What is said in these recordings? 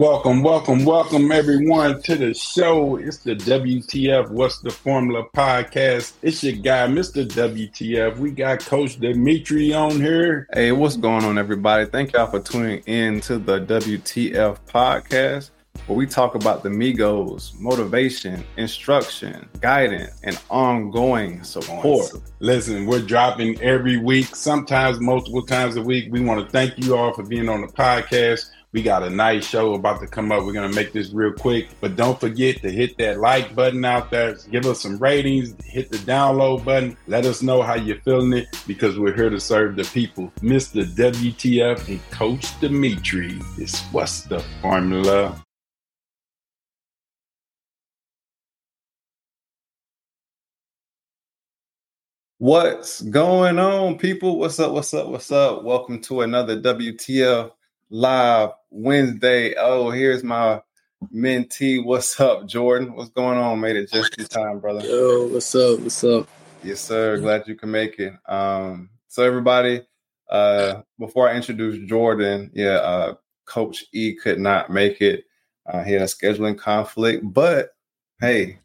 Welcome, welcome, welcome everyone to the show. It's the WTF What's the Formula podcast. It's your guy, Mr. WTF. We got Coach Dimitri on here. Hey, what's going on, everybody? Thank y'all for tuning in to the WTF podcast, where we talk about the Migos, motivation, instruction, guidance, and ongoing support. Listen, we're dropping every week, sometimes multiple times a week. We want to thank you all for being on the podcast. We got a nice show about to come up. We're going to make this real quick, but don't forget to hit that like button out there. Give us some ratings, hit the download button. Let us know how you're feeling it because we're here to serve the people. Mr. WTF and Coach Dimitri is what's the formula? What's going on, people? What's up? What's up? What's up? Welcome to another WTF live Wednesday. Oh, here's my mentee. What's up, Jordan? What's going on? Made it just in time, brother. Yo, what's up? What's up? Yes, sir. Glad you can make it. Um, so everybody, uh, before I introduce Jordan, yeah, uh, Coach E could not make it. Uh, he had a scheduling conflict, but hey,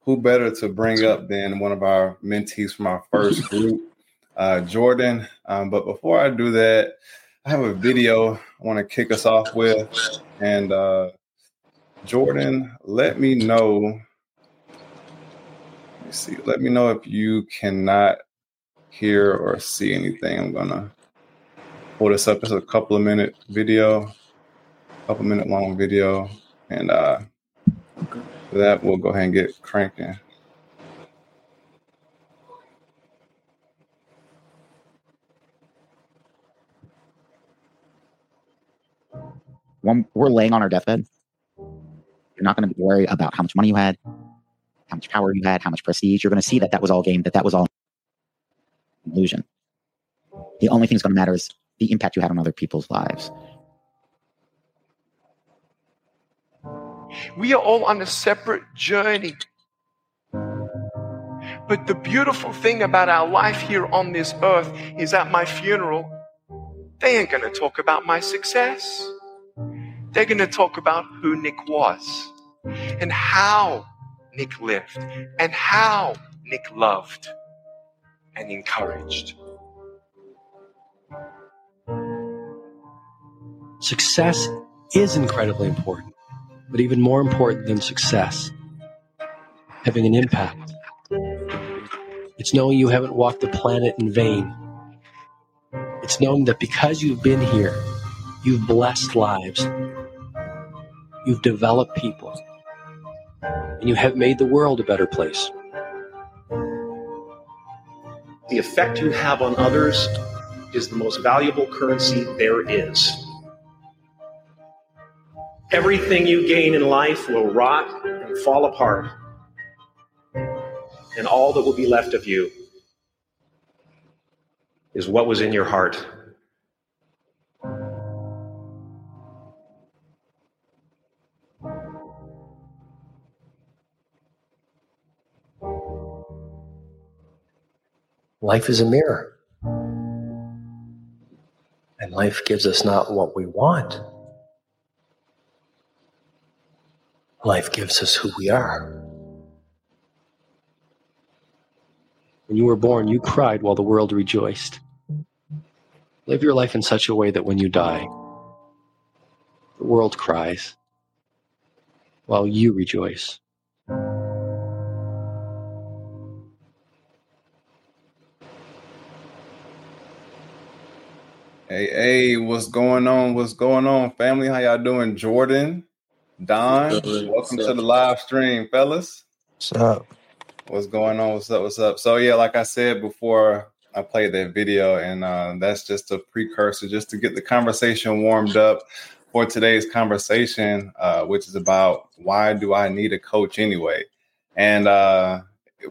who better to bring up than one of our mentees from our first group, uh, Jordan? Um, but before I do that, I have a video I want to kick us off with. And uh, Jordan, let me know. Let me see. Let me know if you cannot hear or see anything. I'm gonna pull this up. It's a couple of minute video, couple minute long video, and uh, that we'll go ahead and get cranking. When we're laying on our deathbed, you're not going to worry about how much money you had, how much power you had, how much prestige. You're going to see that that was all game, that that was all illusion. The only thing that's going to matter is the impact you had on other people's lives. We are all on a separate journey. But the beautiful thing about our life here on this earth is at my funeral, they ain't going to talk about my success. They're going to talk about who Nick was and how Nick lived and how Nick loved and encouraged. Success is incredibly important, but even more important than success, having an impact. It's knowing you haven't walked the planet in vain. It's knowing that because you've been here, you've blessed lives You've developed people. And you have made the world a better place. The effect you have on others is the most valuable currency there is. Everything you gain in life will rot and fall apart. And all that will be left of you is what was in your heart. Life is a mirror. And life gives us not what we want, life gives us who we are. When you were born, you cried while the world rejoiced. Live your life in such a way that when you die, the world cries while you rejoice. Hey, hey, what's going on? What's going on, family? How y'all doing? Jordan, Don, welcome to the live stream, fellas. What's up? What's going on? What's up? What's up? So yeah, like I said before, I played that video, and uh, that's just a precursor, just to get the conversation warmed up for today's conversation, uh, which is about why do I need a coach anyway? And uh,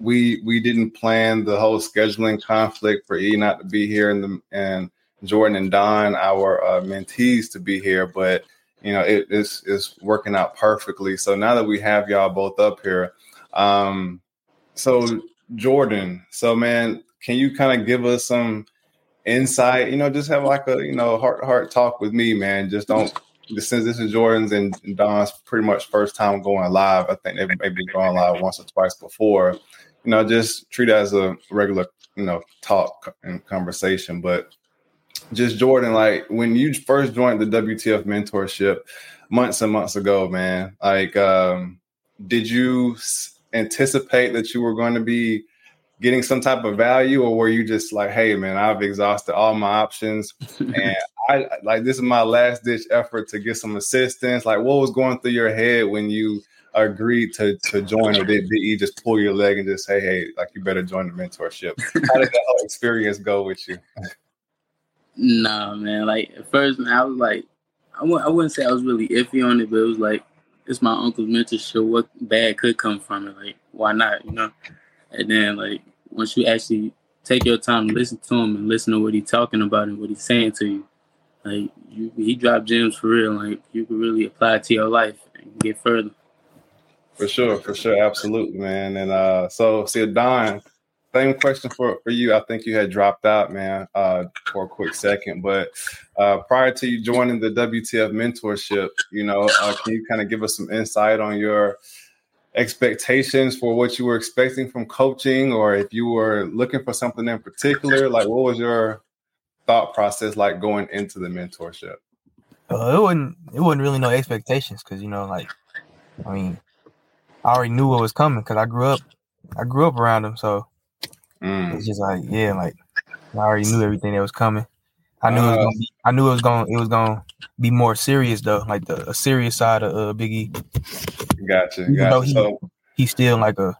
we we didn't plan the whole scheduling conflict for E not to be here, and the and Jordan and Don, our uh, mentees, to be here, but you know it is is working out perfectly. So now that we have y'all both up here, um, so Jordan, so man, can you kind of give us some insight? You know, just have like a you know heart heart talk with me, man. Just don't since this is Jordan's and Don's pretty much first time going live, I think they've maybe gone live once or twice before. You know, just treat it as a regular, you know, talk and conversation. But just Jordan, like when you first joined the WTF mentorship months and months ago, man, like, um, did you anticipate that you were going to be getting some type of value, or were you just like, hey, man, I've exhausted all my options and I like this is my last ditch effort to get some assistance? Like, what was going through your head when you agreed to to join, or did, did you just pull your leg and just say, hey, like you better join the mentorship? How did that whole experience go with you? Nah, man. Like at first, man, I was like, I w- I wouldn't say I was really iffy on it, but it was like, it's my uncle's mentorship. Show what bad could come from it? Like, why not? You know. And then like once you actually take your time to listen to him and listen to what he's talking about and what he's saying to you, like you, he dropped gems for real. Like you can really apply it to your life and get further. For sure, for sure, absolutely, man. And uh, so, see, Don, same question for, for you. I think you had dropped out, man, uh, for a quick second. But uh, prior to you joining the WTF mentorship, you know, uh, can you kind of give us some insight on your expectations for what you were expecting from coaching, or if you were looking for something in particular? Like, what was your thought process like going into the mentorship? Uh, it wasn't. It wasn't really no expectations because you know, like, I mean, I already knew what was coming because I grew up. I grew up around them, so mm. it's just like, yeah, like I already knew everything that was coming. I knew uh, it was uh, gonna be, I knew it was going it was gonna be more serious though, like the a serious side of uh, Biggie. Gotcha. Even gotcha. he, so, he's still like a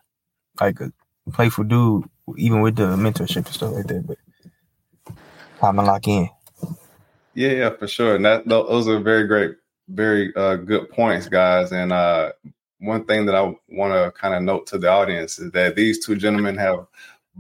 like a playful dude, even with the mentorship and stuff like that. But I'm gonna lock in. Yeah, yeah, for sure. And that those are very great, very uh, good points, guys. And uh, one thing that I want to kind of note to the audience is that these two gentlemen have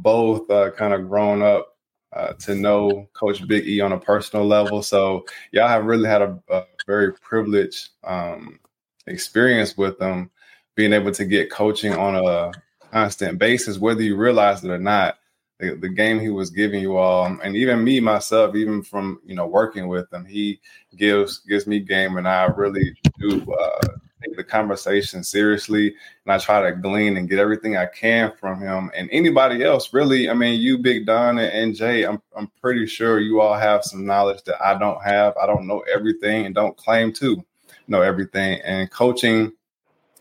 both uh, kind of grown up uh, to know Coach Big E on a personal level. So y'all have really had a, a very privileged um, experience with them, being able to get coaching on a constant basis, whether you realize it or not. The, the game he was giving you all, and even me myself, even from you know working with him, he gives gives me game, and I really do uh, take the conversation seriously and I try to glean and get everything I can from him. And anybody else really I mean you Big Don and Jay I'm I'm pretty sure you all have some knowledge that I don't have. I don't know everything and don't claim to know everything. And coaching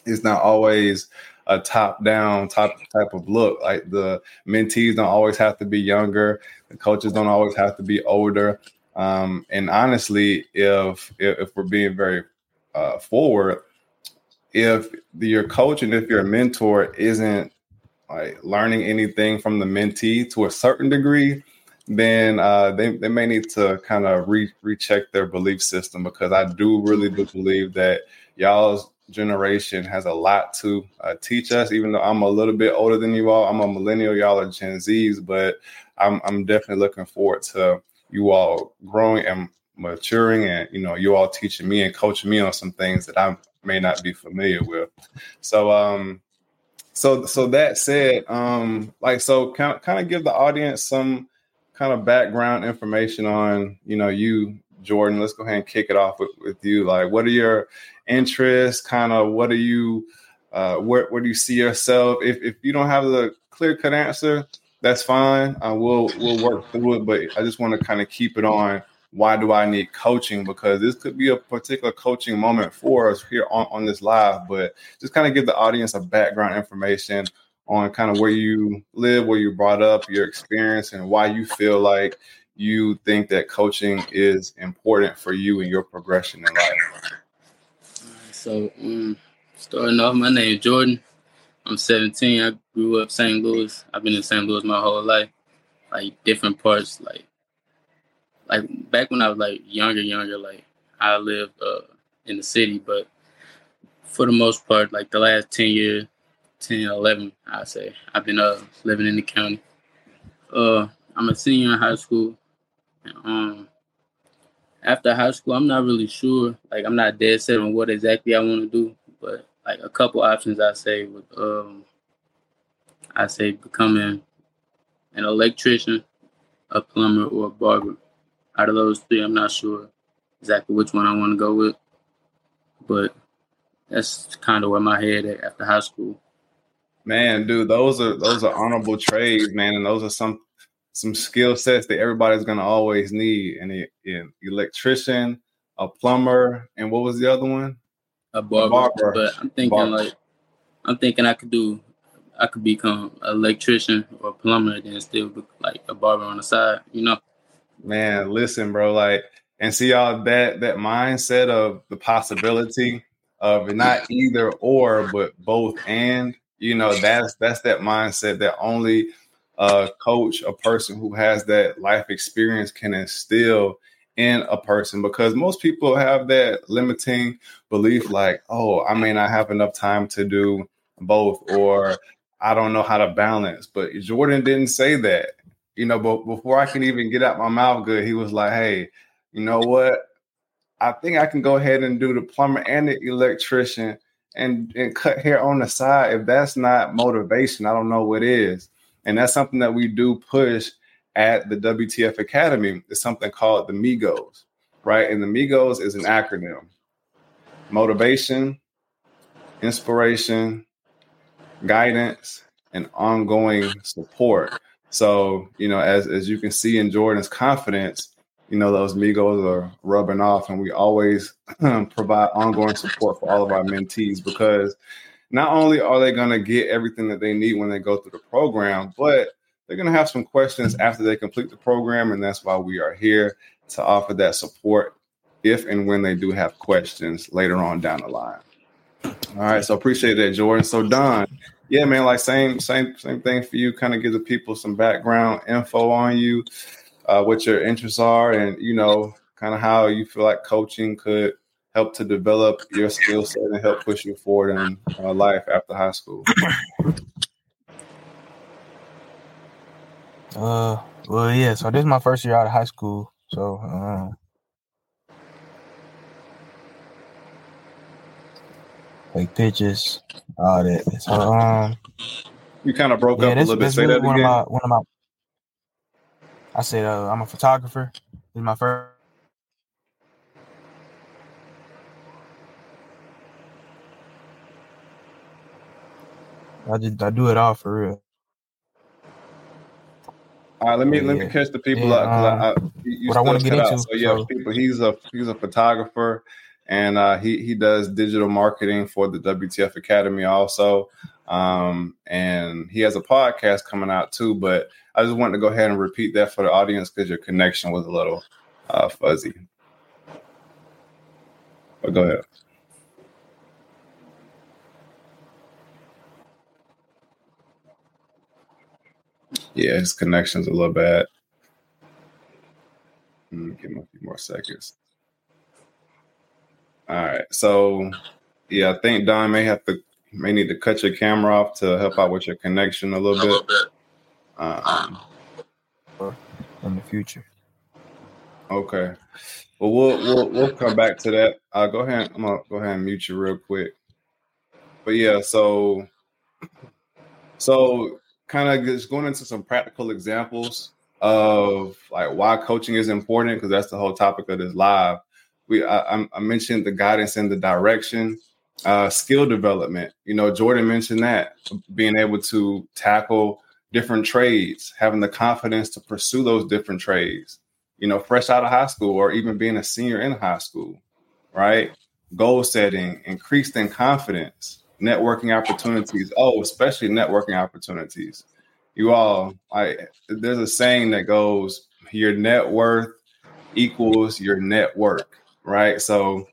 is not always a top down type type of look. Like the mentees don't always have to be younger. The coaches don't always have to be older. Um, and honestly if, if we're being very uh, forward if your coach and if your mentor isn't like learning anything from the mentee to a certain degree, then uh, they, they may need to kind of re- recheck their belief system because I do really do believe that y'all's generation has a lot to uh, teach us. Even though I'm a little bit older than you all, I'm a millennial, y'all are Gen Zs, but I'm, I'm definitely looking forward to you all growing and maturing and you know you all teaching me and coaching me on some things that I'm may not be familiar with. So um so so that said, um like so kind of, kind of give the audience some kind of background information on, you know, you Jordan, let's go ahead and kick it off with, with you. Like what are your interests? Kind of what are you uh where where do you see yourself? If if you don't have the clear cut answer, that's fine. Uh, we'll we'll work through it, but I just want to kind of keep it on why do I need coaching? Because this could be a particular coaching moment for us here on, on this live, but just kind of give the audience a background information on kind of where you live, where you brought up, your experience, and why you feel like you think that coaching is important for you and your progression in life. So, um, starting off, my name is Jordan. I'm 17. I grew up in St. Louis. I've been in St. Louis my whole life, like different parts, like like back when I was like younger, younger, like I lived uh, in the city, but for the most part, like the last 10 years, 10, 11, I say, I've been uh, living in the county. Uh, I'm a senior in high school. Um, after high school, I'm not really sure. Like, I'm not dead set on what exactly I want to do, but like a couple options I say with, um, I say becoming an electrician, a plumber, or a barber out of those three, I'm not sure exactly which one I want to go with. but that's kind of where my head at after high school. Man, dude, those are those are honorable trades, man, and those are some some skill sets that everybody's gonna always need. And an electrician, a plumber, and what was the other one? A barber. A barber. But I'm thinking barber. like I'm thinking I could do I could become an electrician or plumber and then still be like a barber on the side, you know. Man, listen, bro, like and see y'all that that mindset of the possibility of not either or but both and you know that's that's that mindset that only a coach a person who has that life experience can instill in a person because most people have that limiting belief like oh i may not have enough time to do both or i don't know how to balance but jordan didn't say that you know but before i can even get out my mouth good he was like hey you know what I think I can go ahead and do the plumber and the electrician and, and cut hair on the side. If that's not motivation, I don't know what is. And that's something that we do push at the WTF Academy. It's something called the Migos, right? And the Migos is an acronym motivation, inspiration, guidance, and ongoing support. So, you know, as, as you can see in Jordan's confidence, you know, those Migos are rubbing off, and we always um, provide ongoing support for all of our mentees because not only are they going to get everything that they need when they go through the program, but they're going to have some questions after they complete the program, and that's why we are here to offer that support if and when they do have questions later on down the line. All right, so appreciate that, Jordan. So Don, yeah, man, like same same same thing for you. Kind of give the people some background info on you uh, what your interests are, and you know, kind of how you feel like coaching could help to develop your skill set and help push you forward in uh, life after high school. Uh, well, yeah. So this is my first year out of high school. So, um, like pitches, all that. So, um, you kind of broke yeah, up this, a little bit. Say really that one again. Of my, one of my I said, uh, I'm a photographer. This is my first. I just I do it all for real. All right, let me yeah. let me catch the people yeah, up. Um, I, I, what I want to get into. Out. So yeah, so. people. He's a he's a photographer, and uh, he he does digital marketing for the WTF Academy also, um, and he has a podcast coming out too. But I just wanted to go ahead and repeat that for the audience because your connection was a little uh, fuzzy. But go ahead. Yeah, his connection's a little bad. Give him a few more seconds. So, yeah, I think Don may have to may need to cut your camera off to help out with your connection a little bit um, in the future. Okay. Well, we'll we'll we'll come back to that. Uh, go ahead. I'm gonna go ahead and mute you real quick. But yeah, so so kind of just going into some practical examples of like why coaching is important because that's the whole topic of this live. We I, I mentioned the guidance and the direction, uh, skill development. You know, Jordan mentioned that being able to tackle different trades, having the confidence to pursue those different trades, you know, fresh out of high school or even being a senior in high school, right? Goal setting, increased in confidence, networking opportunities. Oh, especially networking opportunities. You all, I there's a saying that goes, your net worth equals your network, right? So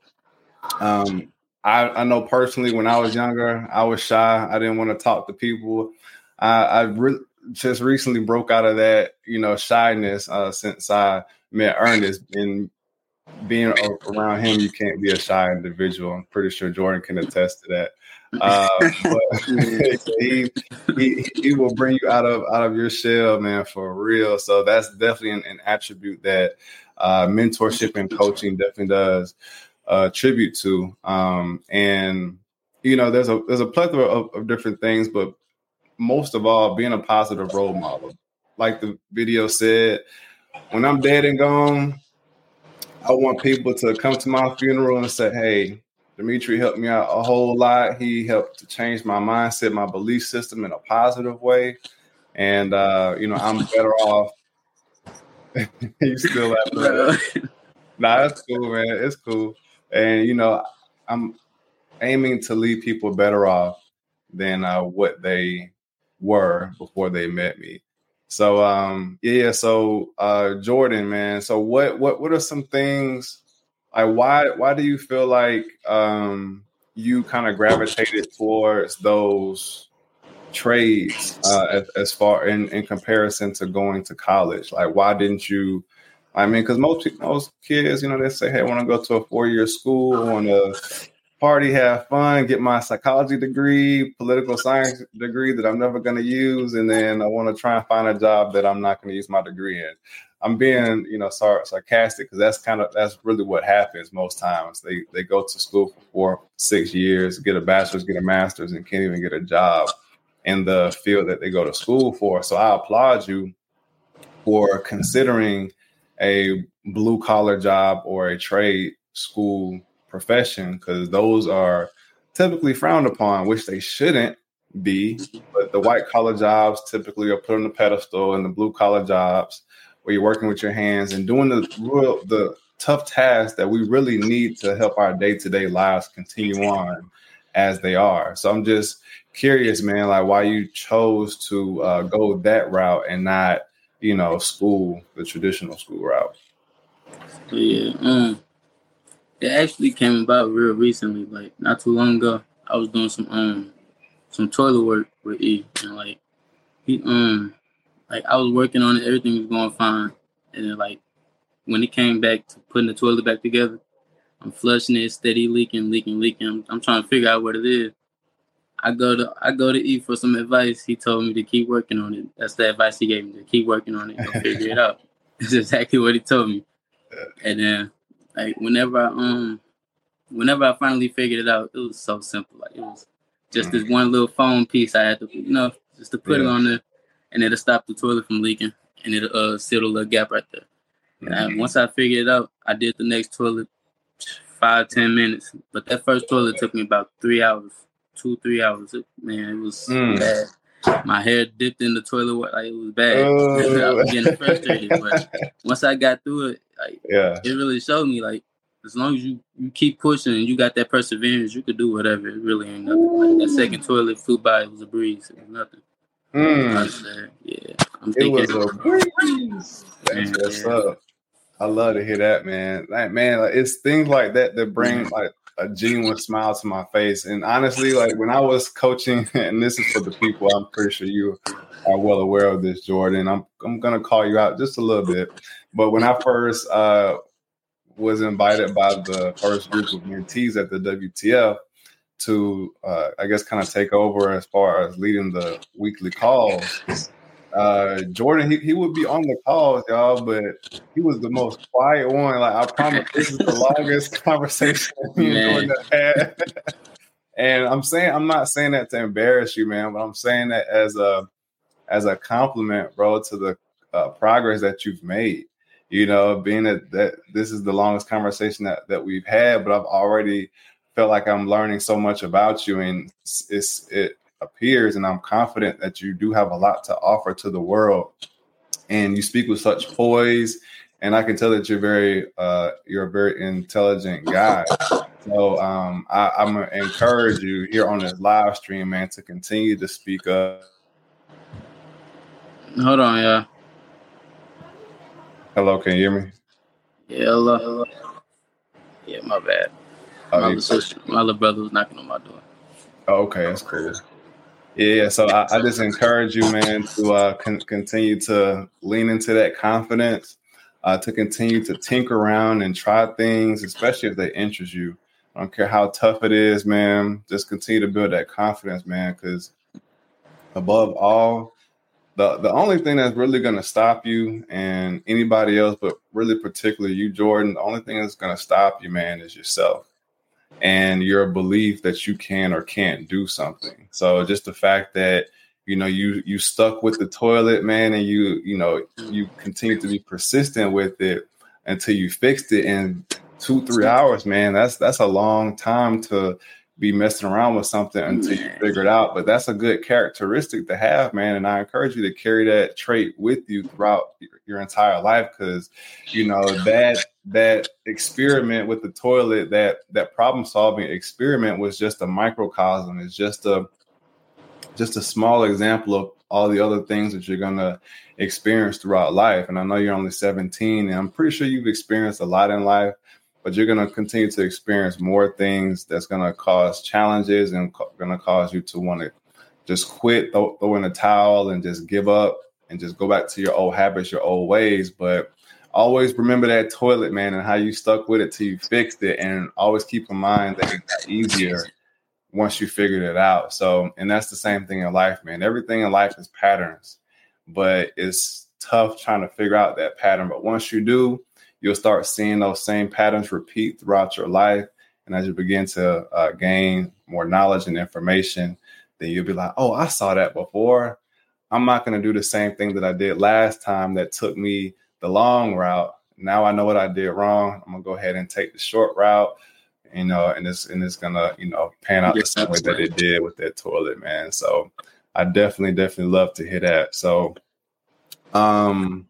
um I, I know personally when I was younger, I was shy. I didn't want to talk to people. I, I re- just recently broke out of that, you know, shyness uh, since I met Ernest. And being around him, you can't be a shy individual. I'm pretty sure Jordan can attest to that. Uh, but he, he he will bring you out of out of your shell, man, for real. So that's definitely an, an attribute that uh, mentorship and coaching definitely does uh, tribute to. Um, and you know, there's a there's a plethora of, of different things, but most of all, being a positive role model. Like the video said, when I'm dead and gone, I want people to come to my funeral and say, "Hey, Dimitri helped me out a whole lot. He helped to change my mindset, my belief system in a positive way. And uh, you know, I'm better off. you still laughing? nah, it's cool, man. It's cool. And you know, I'm aiming to leave people better off than uh, what they were before they met me. So um yeah, so uh Jordan, man. So what what what are some things like why why do you feel like um you kind of gravitated towards those trades uh as, as far in in comparison to going to college? Like why didn't you I mean, because most most kids, you know, they say, "Hey, I want to go to a four year school, want to party, have fun, get my psychology degree, political science degree that I'm never going to use, and then I want to try and find a job that I'm not going to use my degree in. I'm being, you know, sar- sarcastic because that's kind of that's really what happens most times. They they go to school for four, six years, get a bachelor's, get a master's, and can't even get a job in the field that they go to school for. So I applaud you for considering a blue collar job or a trade school profession because those are typically frowned upon, which they shouldn't be. But the white collar jobs typically are put on the pedestal, and the blue collar jobs where you're working with your hands and doing the real the tough tasks that we really need to help our day to day lives continue on as they are. So I'm just curious, man, like why you chose to uh, go that route and not, you know, school the traditional school route. Yeah, um, it actually came about real recently, like not too long ago. I was doing some um some toilet work with E, and like he um like I was working on it, everything was going fine, and then like when it came back to putting the toilet back together, I'm flushing it, steady leaking, leaking, leaking. I'm, I'm trying to figure out what it is. I go to I go to E for some advice. He told me to keep working on it. That's the advice he gave me to keep working on it and figure it out. It's exactly what he told me. And then like whenever I um whenever I finally figured it out, it was so simple. Like it was just this one little foam piece I had to you know, just to put yeah. it on there and it'll stop the toilet from leaking and it'll uh seal a little gap right there. And mm-hmm. I, once I figured it out, I did the next toilet five, ten minutes. But that first toilet took me about three hours, two, three hours. Man, it was mm. bad. My hair dipped in the toilet like it was bad. Oh. I was getting frustrated. But once I got through it, like yeah, it really showed me like as long as you you keep pushing and you got that perseverance, you could do whatever. It really ain't nothing. Like that second toilet flew by, it was a breeze. It was nothing. Mm. Yeah, I'm thinking. It was a breeze. That's what's up. I love to hear that, man. Like, man, like, it's things like that that bring mm-hmm. like a genuine smile to my face. And honestly, like when I was coaching, and this is for the people, I'm pretty sure you are well aware of this, Jordan. I'm I'm gonna call you out just a little bit. But when I first uh, was invited by the first group of mentees at the WTF to, uh, I guess, kind of take over as far as leading the weekly calls. Uh, Jordan, he, he would be on the calls, y'all, but he was the most quiet one. Like I promise, this is the longest conversation and Jordan had. and I'm saying, I'm not saying that to embarrass you, man, but I'm saying that as a as a compliment, bro, to the uh, progress that you've made. You know, being that, that this is the longest conversation that, that we've had, but I've already felt like I'm learning so much about you, and it's, it's it appears, and I'm confident that you do have a lot to offer to the world. And you speak with such poise, and I can tell that you're very uh, you're a very intelligent guy. So um, I, I'm gonna encourage you here on this live stream, man, to continue to speak up. Hold on, yeah. Hello, can you hear me? Yeah, hello. hello. Yeah, my bad. Oh, my, little my little brother was knocking on my door. Oh, okay, that's cool. Yeah, so I, I, just encourage you, man, to uh, con- continue to lean into that confidence, uh, to continue to tinker around and try things, especially if they interest you. I don't care how tough it is, man. Just continue to build that confidence, man, because above all, the, the only thing that's really going to stop you and anybody else, but really particularly you, Jordan, the only thing that's going to stop you, man, is yourself and your belief that you can or can't do something. So just the fact that you know you you stuck with the toilet, man, and you you know you continue to be persistent with it until you fixed it, in two, three hours, man. That's that's a long time to be messing around with something until you figure it out. But that's a good characteristic to have, man. And I encourage you to carry that trait with you throughout your entire life because you know that that experiment with the toilet, that that problem solving experiment was just a microcosm. It's just a just a small example of all the other things that you're gonna experience throughout life. And I know you're only 17, and I'm pretty sure you've experienced a lot in life but you're to continue to experience more things that's to cause challenges and co- to cause you to want to just quit, throw, throw in a towel, and just give up and just go back to your old habits, your old ways. But always remember that toilet, man, and how you stuck with it till you fixed it. And always keep in mind that it got easier once you figured it out. So, and that's the same thing in life, man. Everything in life is patterns, but it's tough trying to figure out that pattern. But once you do, you'll start seeing those same patterns repeat throughout your life. And as you begin to uh, gain more knowledge and information, then you'll be like, oh, I saw that before. I'm not going to do the same thing that I did last time that took me the long route. Now I know what I did wrong. I'm gonna go ahead and take the short route, you know, and it's and it's gonna, you know, pan out yes, the same way that it did with that toilet, man. So I definitely, definitely love to hear that. So um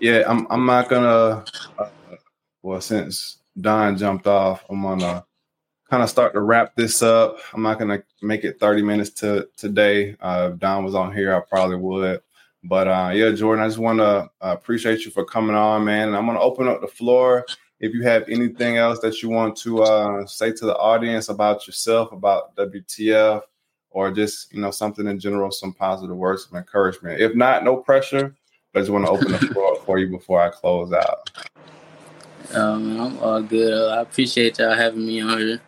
yeah, I'm I'm not gonna. Uh, well, since Don jumped off, I'm gonna kind of start to wrap this up. I'm not gonna make it 30 minutes to today. Uh, if Don was on here, I probably would. But uh, yeah, Jordan, I just want to uh, appreciate you for coming on, man. And I'm gonna open up the floor. If you have anything else that you want to uh, say to the audience about yourself, about WTF, or just you know something in general, some positive words of encouragement. If not, no pressure. But I just want to open the floor for you before I close out. Um, I'm all good. I appreciate y'all having me on here.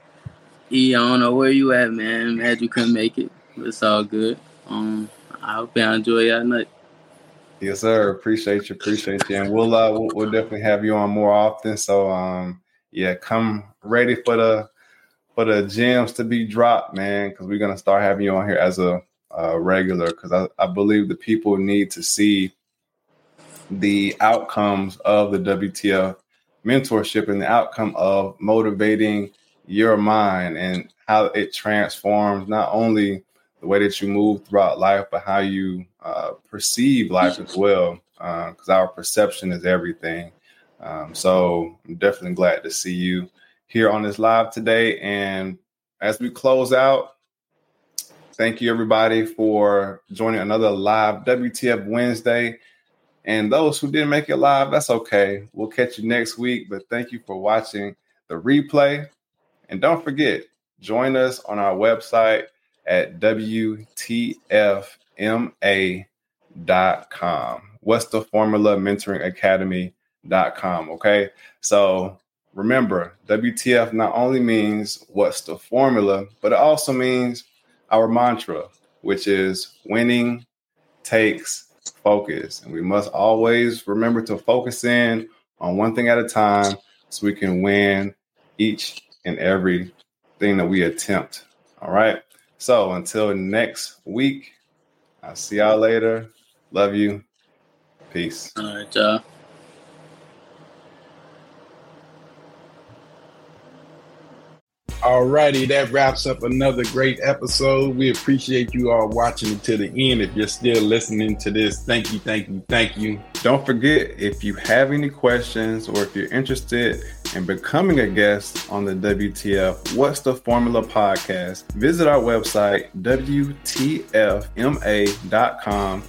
E, I don't know where you at, man. Mad you couldn't make it. It's all good. Um, I hope y'all enjoy y'all night. Yes, sir. Appreciate you. Appreciate you. And we'll, uh, we'll, we'll definitely have you on more often. So um, yeah, come ready for the for the gems to be dropped, man. Because we're gonna start having you on here as a, a regular. Because I, I believe the people need to see the outcomes of the WTF mentorship and the outcome of motivating your mind and how it transforms not only the way that you move throughout life, but how you uh, perceive life as well. Because uh, our perception is everything. Um, so I'm definitely glad to see you here on this live today. And as we close out, thank you everybody for joining another live WTF Wednesday. And those who didn't make it live, that's okay. We'll catch you next week. But thank you for watching the replay. And don't forget, join us on our website at WTFMA.com. What's the formula mentoring academy.com. Okay. So remember, WTF not only means what's the formula, but it also means our mantra, which is winning takes focus. And we must always remember to focus in on one thing at a time so we can win each and every thing that we attempt. All right. So until next week, I'll see y'all later. Love you. Peace. All right, y'all. Alrighty, that wraps up another great episode. We appreciate you all watching to the end. If you're still listening to this, thank you, thank you, thank you. Don't forget if you have any questions or if you're interested in becoming a guest on the WTF What's the Formula podcast, visit our website, WTFMA.com,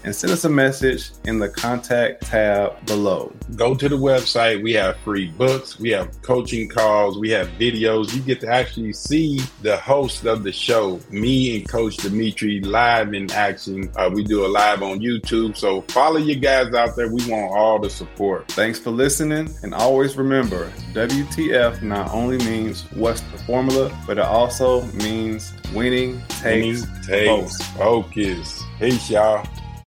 and send us a message in the contact tab below. Go to the website. We have free books, we have coaching calls, we have videos. You get to actually see the host of the show, me and Coach Dimitri, live in action. Uh, we do a live on YouTube. So follow you guys out there. We want all the support. Thanks for listening. And always remember WTF not only means what's the formula, but it also means winning takes, winning takes focus. Peace, y'all.